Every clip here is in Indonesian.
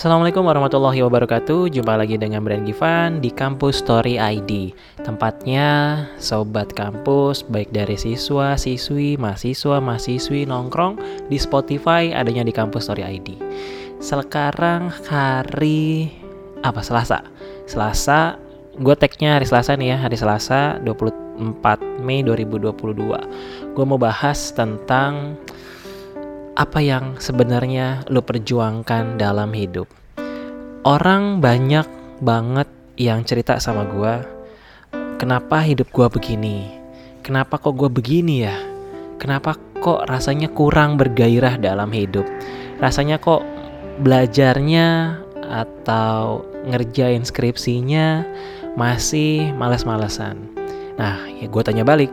Assalamualaikum warahmatullahi wabarakatuh. Jumpa lagi dengan Brand Givan di Kampus Story ID Tempatnya sobat kampus baik dari siswa, siswi, mahasiswa, mahasiswi nongkrong di Spotify adanya di Kampus Story ID Sekarang hari apa? Selasa. Selasa gue tagnya hari Selasa nih ya hari Selasa 24 Mei 2022 Gue mau bahas tentang apa yang sebenarnya lo perjuangkan dalam hidup. Orang banyak banget yang cerita sama gue, kenapa hidup gue begini? Kenapa kok gue begini ya? Kenapa kok rasanya kurang bergairah dalam hidup? Rasanya kok belajarnya atau ngerjain skripsinya masih males-malesan. Nah, ya gue tanya balik,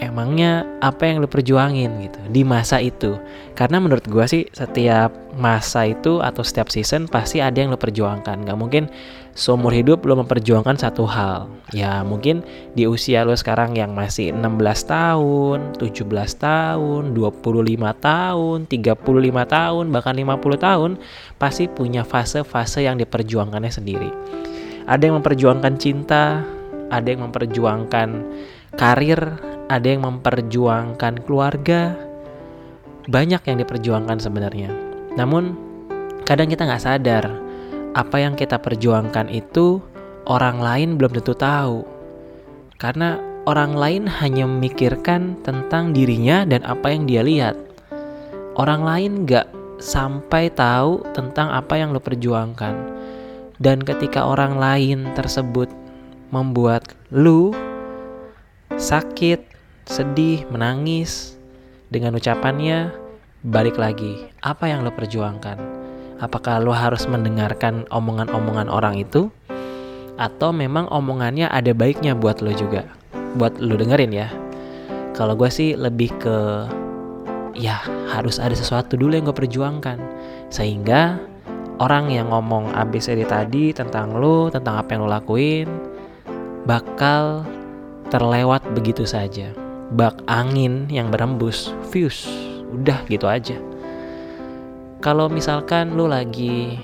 emangnya apa yang lu perjuangin gitu di masa itu? Karena menurut gue sih setiap masa itu atau setiap season pasti ada yang lu perjuangkan. Gak mungkin seumur hidup lu memperjuangkan satu hal. Ya mungkin di usia lu sekarang yang masih 16 tahun 17 tahun 25 tahun 35 tahun bahkan 50 tahun pasti punya fase-fase yang diperjuangkannya sendiri. Ada yang memperjuangkan cinta ada yang memperjuangkan karir ada yang memperjuangkan keluarga, banyak yang diperjuangkan sebenarnya. Namun kadang kita nggak sadar apa yang kita perjuangkan itu orang lain belum tentu tahu. Karena orang lain hanya memikirkan tentang dirinya dan apa yang dia lihat. Orang lain nggak sampai tahu tentang apa yang lo perjuangkan. Dan ketika orang lain tersebut membuat lu sakit, sedih, menangis. Dengan ucapannya balik lagi. Apa yang lo perjuangkan? Apakah lo harus mendengarkan omongan-omongan orang itu? Atau memang omongannya ada baiknya buat lo juga? Buat lo dengerin ya. Kalau gue sih lebih ke ya harus ada sesuatu dulu yang gue perjuangkan. Sehingga orang yang ngomong ABCD tadi tentang lo tentang apa yang lo lakuin bakal terlewat begitu saja bak angin yang berembus fuse udah gitu aja. Kalau misalkan lu lagi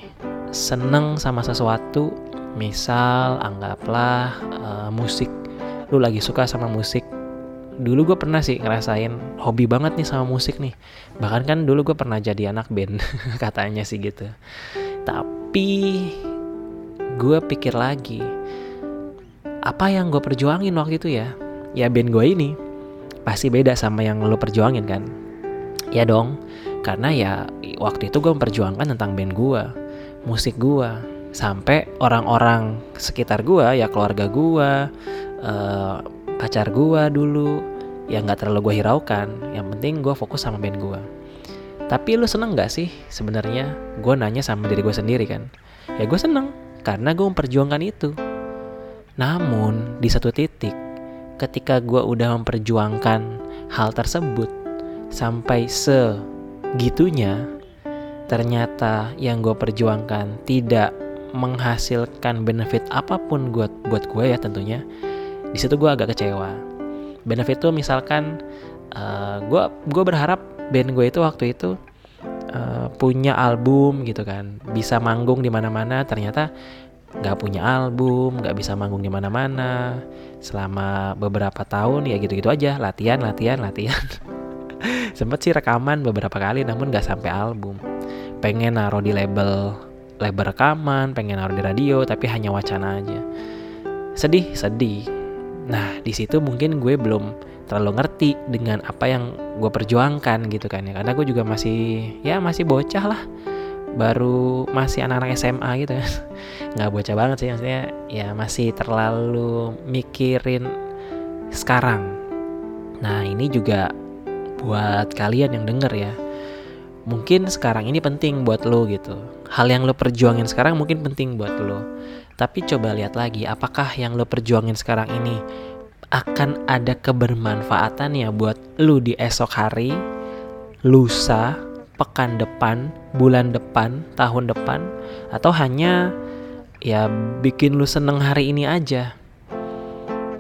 seneng sama sesuatu misal anggaplah uh, musik lu lagi suka sama musik dulu gue pernah sih ngerasain hobi banget nih sama musik nih. Bahkan kan dulu gue pernah jadi anak band katanya sih gitu. Tapi gue pikir lagi apa yang gue perjuangin waktu itu ya? Ya band gue ini pasti beda sama yang lo perjuangin kan? Ya dong karena ya waktu itu gue memperjuangkan tentang band gue musik gue sampai orang-orang sekitar gue ya keluarga gue uh, pacar gue dulu yang nggak terlalu gue hiraukan. Yang penting gue fokus sama band gue tapi lo seneng gak sih sebenarnya gue nanya sama diri gue sendiri kan? Ya gue seneng karena gue memperjuangkan itu. Namun di satu titik ketika gue udah memperjuangkan hal tersebut sampai segitunya, ternyata yang gue perjuangkan tidak menghasilkan benefit apa pun buat buat gue ya tentunya. Di situ gue agak kecewa. Benefit tuh misalkan gue uh, gue berharap band gue itu waktu itu uh, punya album gitu kan, bisa manggung di mana-mana. Ternyata nggak punya album, nggak bisa manggung di mana-mana. Selama beberapa tahun ya gitu-gitu aja latihan latihan latihan. Sempet sih rekaman beberapa kali namun nggak sampai album. Pengen naruh di label label rekaman pengen naruh di radio tapi hanya wacana aja. Sedih sedih. Nah di situ mungkin gue belum terlalu ngerti dengan apa yang gue perjuangkan gitu kan ya. Karena gue juga masih ya masih bocah lah baru masih anak-anak SMA gitu ya. Nggak bocah banget sih maksudnya ya masih terlalu mikirin sekarang. Nah ini juga buat kalian yang denger ya. Mungkin sekarang ini penting buat lo gitu. Hal yang lo perjuangin sekarang mungkin penting buat lo. Tapi coba lihat lagi apakah yang lo perjuangin sekarang ini akan ada kebermanfaatannya buat lo di esok hari? Lusa pekan depan, bulan depan, tahun depan, atau hanya ya bikin lu seneng hari ini aja.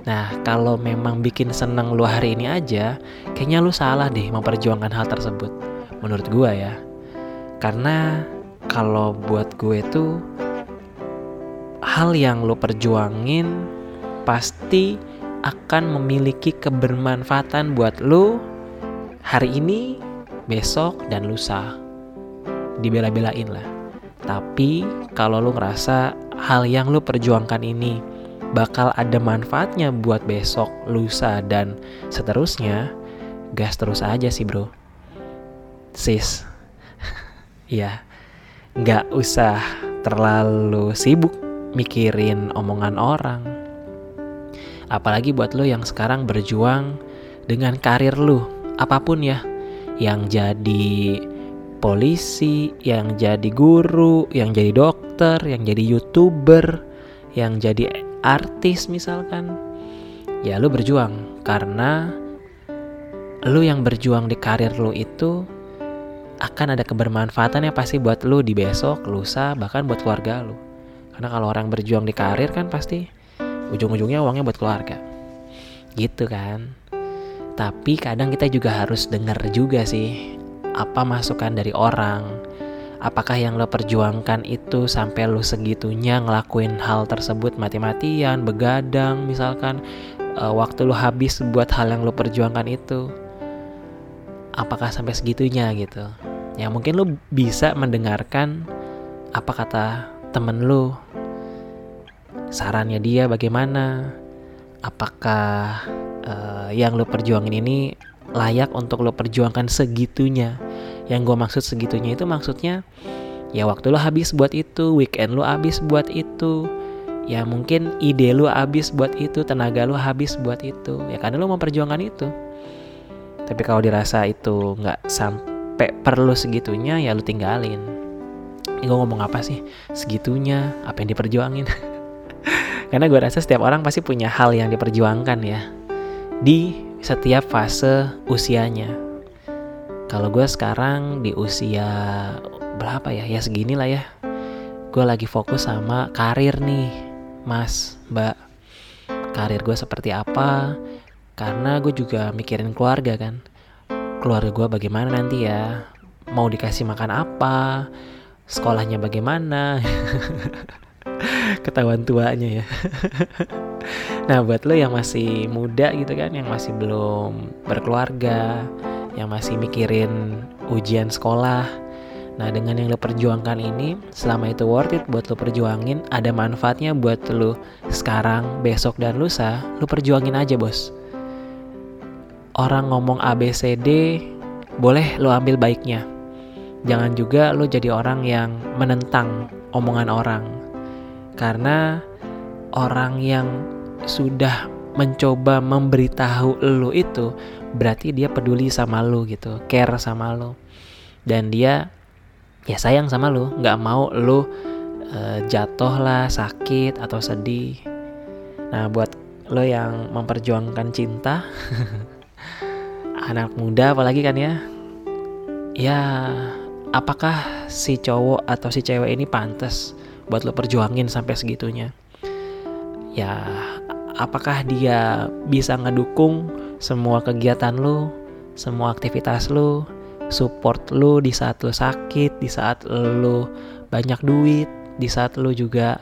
Nah, kalau memang bikin seneng lu hari ini aja, kayaknya lu salah deh memperjuangkan hal tersebut. Menurut gua ya. Karena kalau buat gue tuh hal yang lo perjuangin pasti akan memiliki kebermanfaatan buat lo hari ini, besok, dan lusa. Dibela-belain lah. Tapi kalau lo ngerasa hal yang lo perjuangkan ini bakal ada manfaatnya buat besok, lusa, dan seterusnya, gas terus aja sih bro. Sis, ya nggak usah terlalu sibuk mikirin omongan orang. Apalagi buat lo yang sekarang berjuang dengan karir lo, apa pun ya, yang jadi polisi, yang jadi guru, yang jadi dokter, yang jadi youtuber, yang jadi artis misalkan. Ya lo berjuang karena lo yang berjuang di karir lo itu akan ada kebermanfaatannya pasti buat lo di besok, lusa, bahkan buat keluarga lo. Karena kalau orang berjuang di karir kan pasti ujung-ujungnya uangnya buat keluarga. Gitu kan. Tapi kadang kita juga harus dengar juga sih apa masukan dari orang. Apakah yang lo perjuangkan itu sampai lo segitunya ngelakuin hal tersebut mati-matian, begadang misalkan uh, waktu lo habis buat hal yang lo perjuangkan itu. Apakah sampai segitunya gitu? Ya mungkin lo bisa mendengarkan apa kata temen lo sarannya dia bagaimana apakah uh, yang lo perjuangin ini layak untuk lo perjuangkan segitunya. Yang gue maksud segitunya itu maksudnya ya waktu lo habis buat itu weekend lo habis buat itu ya mungkin ide lo habis buat itu tenaga lo habis buat itu ya karena lo memperjuangkan itu. Tapi kalau dirasa itu nggak sampai perlu segitunya ya lo tinggalin. Ini gue ngomong apa sih? Segitunya apa yang diperjuangin? Karena gue rasa setiap orang pasti punya hal yang diperjuangkan ya di setiap fase usianya. Kalau gue sekarang di usia berapa ya? Ya segini lah ya. Gue lagi fokus sama karir nih, Mas, Mbak. Karir gue seperti apa? Karena gue juga mikirin keluarga kan. Keluarga gue bagaimana nanti ya? Mau dikasih makan apa? Sekolahnya bagaimana? ketahuan tuanya ya nah buat lo yang masih muda gitu kan yang masih belum berkeluarga yang masih mikirin ujian sekolah nah dengan yang lo perjuangkan ini selama itu worth it buat lo perjuangin ada manfaatnya buat lo sekarang besok dan lusa lo perjuangin aja bos. Orang ngomong ABCD boleh lo ambil baiknya. Jangan juga lo jadi orang yang menentang omongan orang. Karena orang yang sudah mencoba memberitahu lo itu berarti dia peduli sama lo gitu care sama lo dan dia ya sayang sama lo nggak mau lo uh, jatuh lah sakit atau sedih. Nah buat lo yang memperjuangkan cinta anak muda apalagi kan ya ya apakah si cowok atau si cewek ini pantas buat lo perjuangin sampai segitunya? Ya apakah dia bisa ngedukung semua kegiatan lo semua aktivitas lo support lo di saat lo sakit di saat lo banyak duit di saat lo juga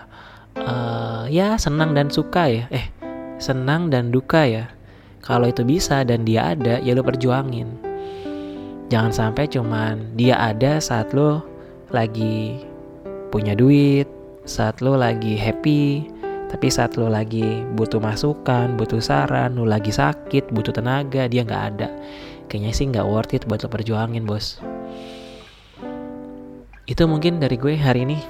uh, ya senang dan suka ya? Eh senang dan duka ya? Kalau itu bisa dan dia ada ya lo perjuangin. Jangan sampai cuman dia ada saat lo lagi punya duit, saat lo lagi happy, tapi saat lo lagi butuh masukan, butuh saran, lo lagi sakit, butuh tenaga, dia nggak ada. Kayaknya sih nggak worth it buat lo perjuangin bos. Itu mungkin dari gue hari ini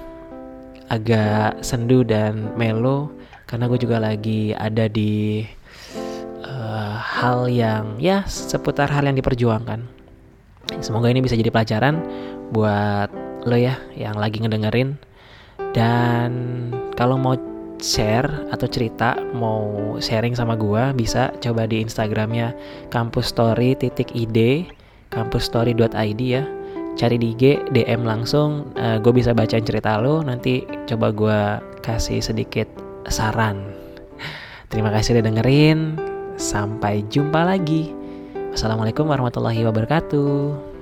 agak sendu dan melo karena gue juga lagi ada di uh, hal yang ya seputar hal yang diperjuangkan. Semoga ini bisa jadi pelajaran buat lo ya yang lagi ngedengerin dan kalau mau share atau cerita mau sharing sama gua bisa coba di instagramnya kampusstory titik id kampusstory.id ya. Cari di IG DM langsung uh, eh, gue bisa bacain cerita lo nanti coba gue kasih sedikit saran. Terima kasih udah dengerin sampai jumpa lagi. Wassalamualaikum warahmatullahi wabarakatuh